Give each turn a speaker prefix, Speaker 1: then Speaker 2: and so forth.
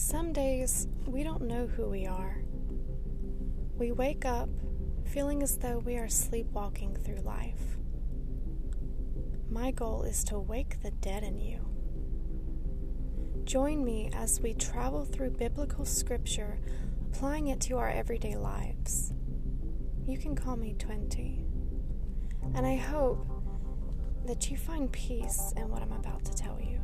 Speaker 1: Some days we don't know who we are. We wake up feeling as though we are sleepwalking through life. My goal is to wake the dead in you. Join me as we travel through biblical scripture, applying it to our everyday lives. You can call me 20. And I hope that you find peace in what I'm about to tell you.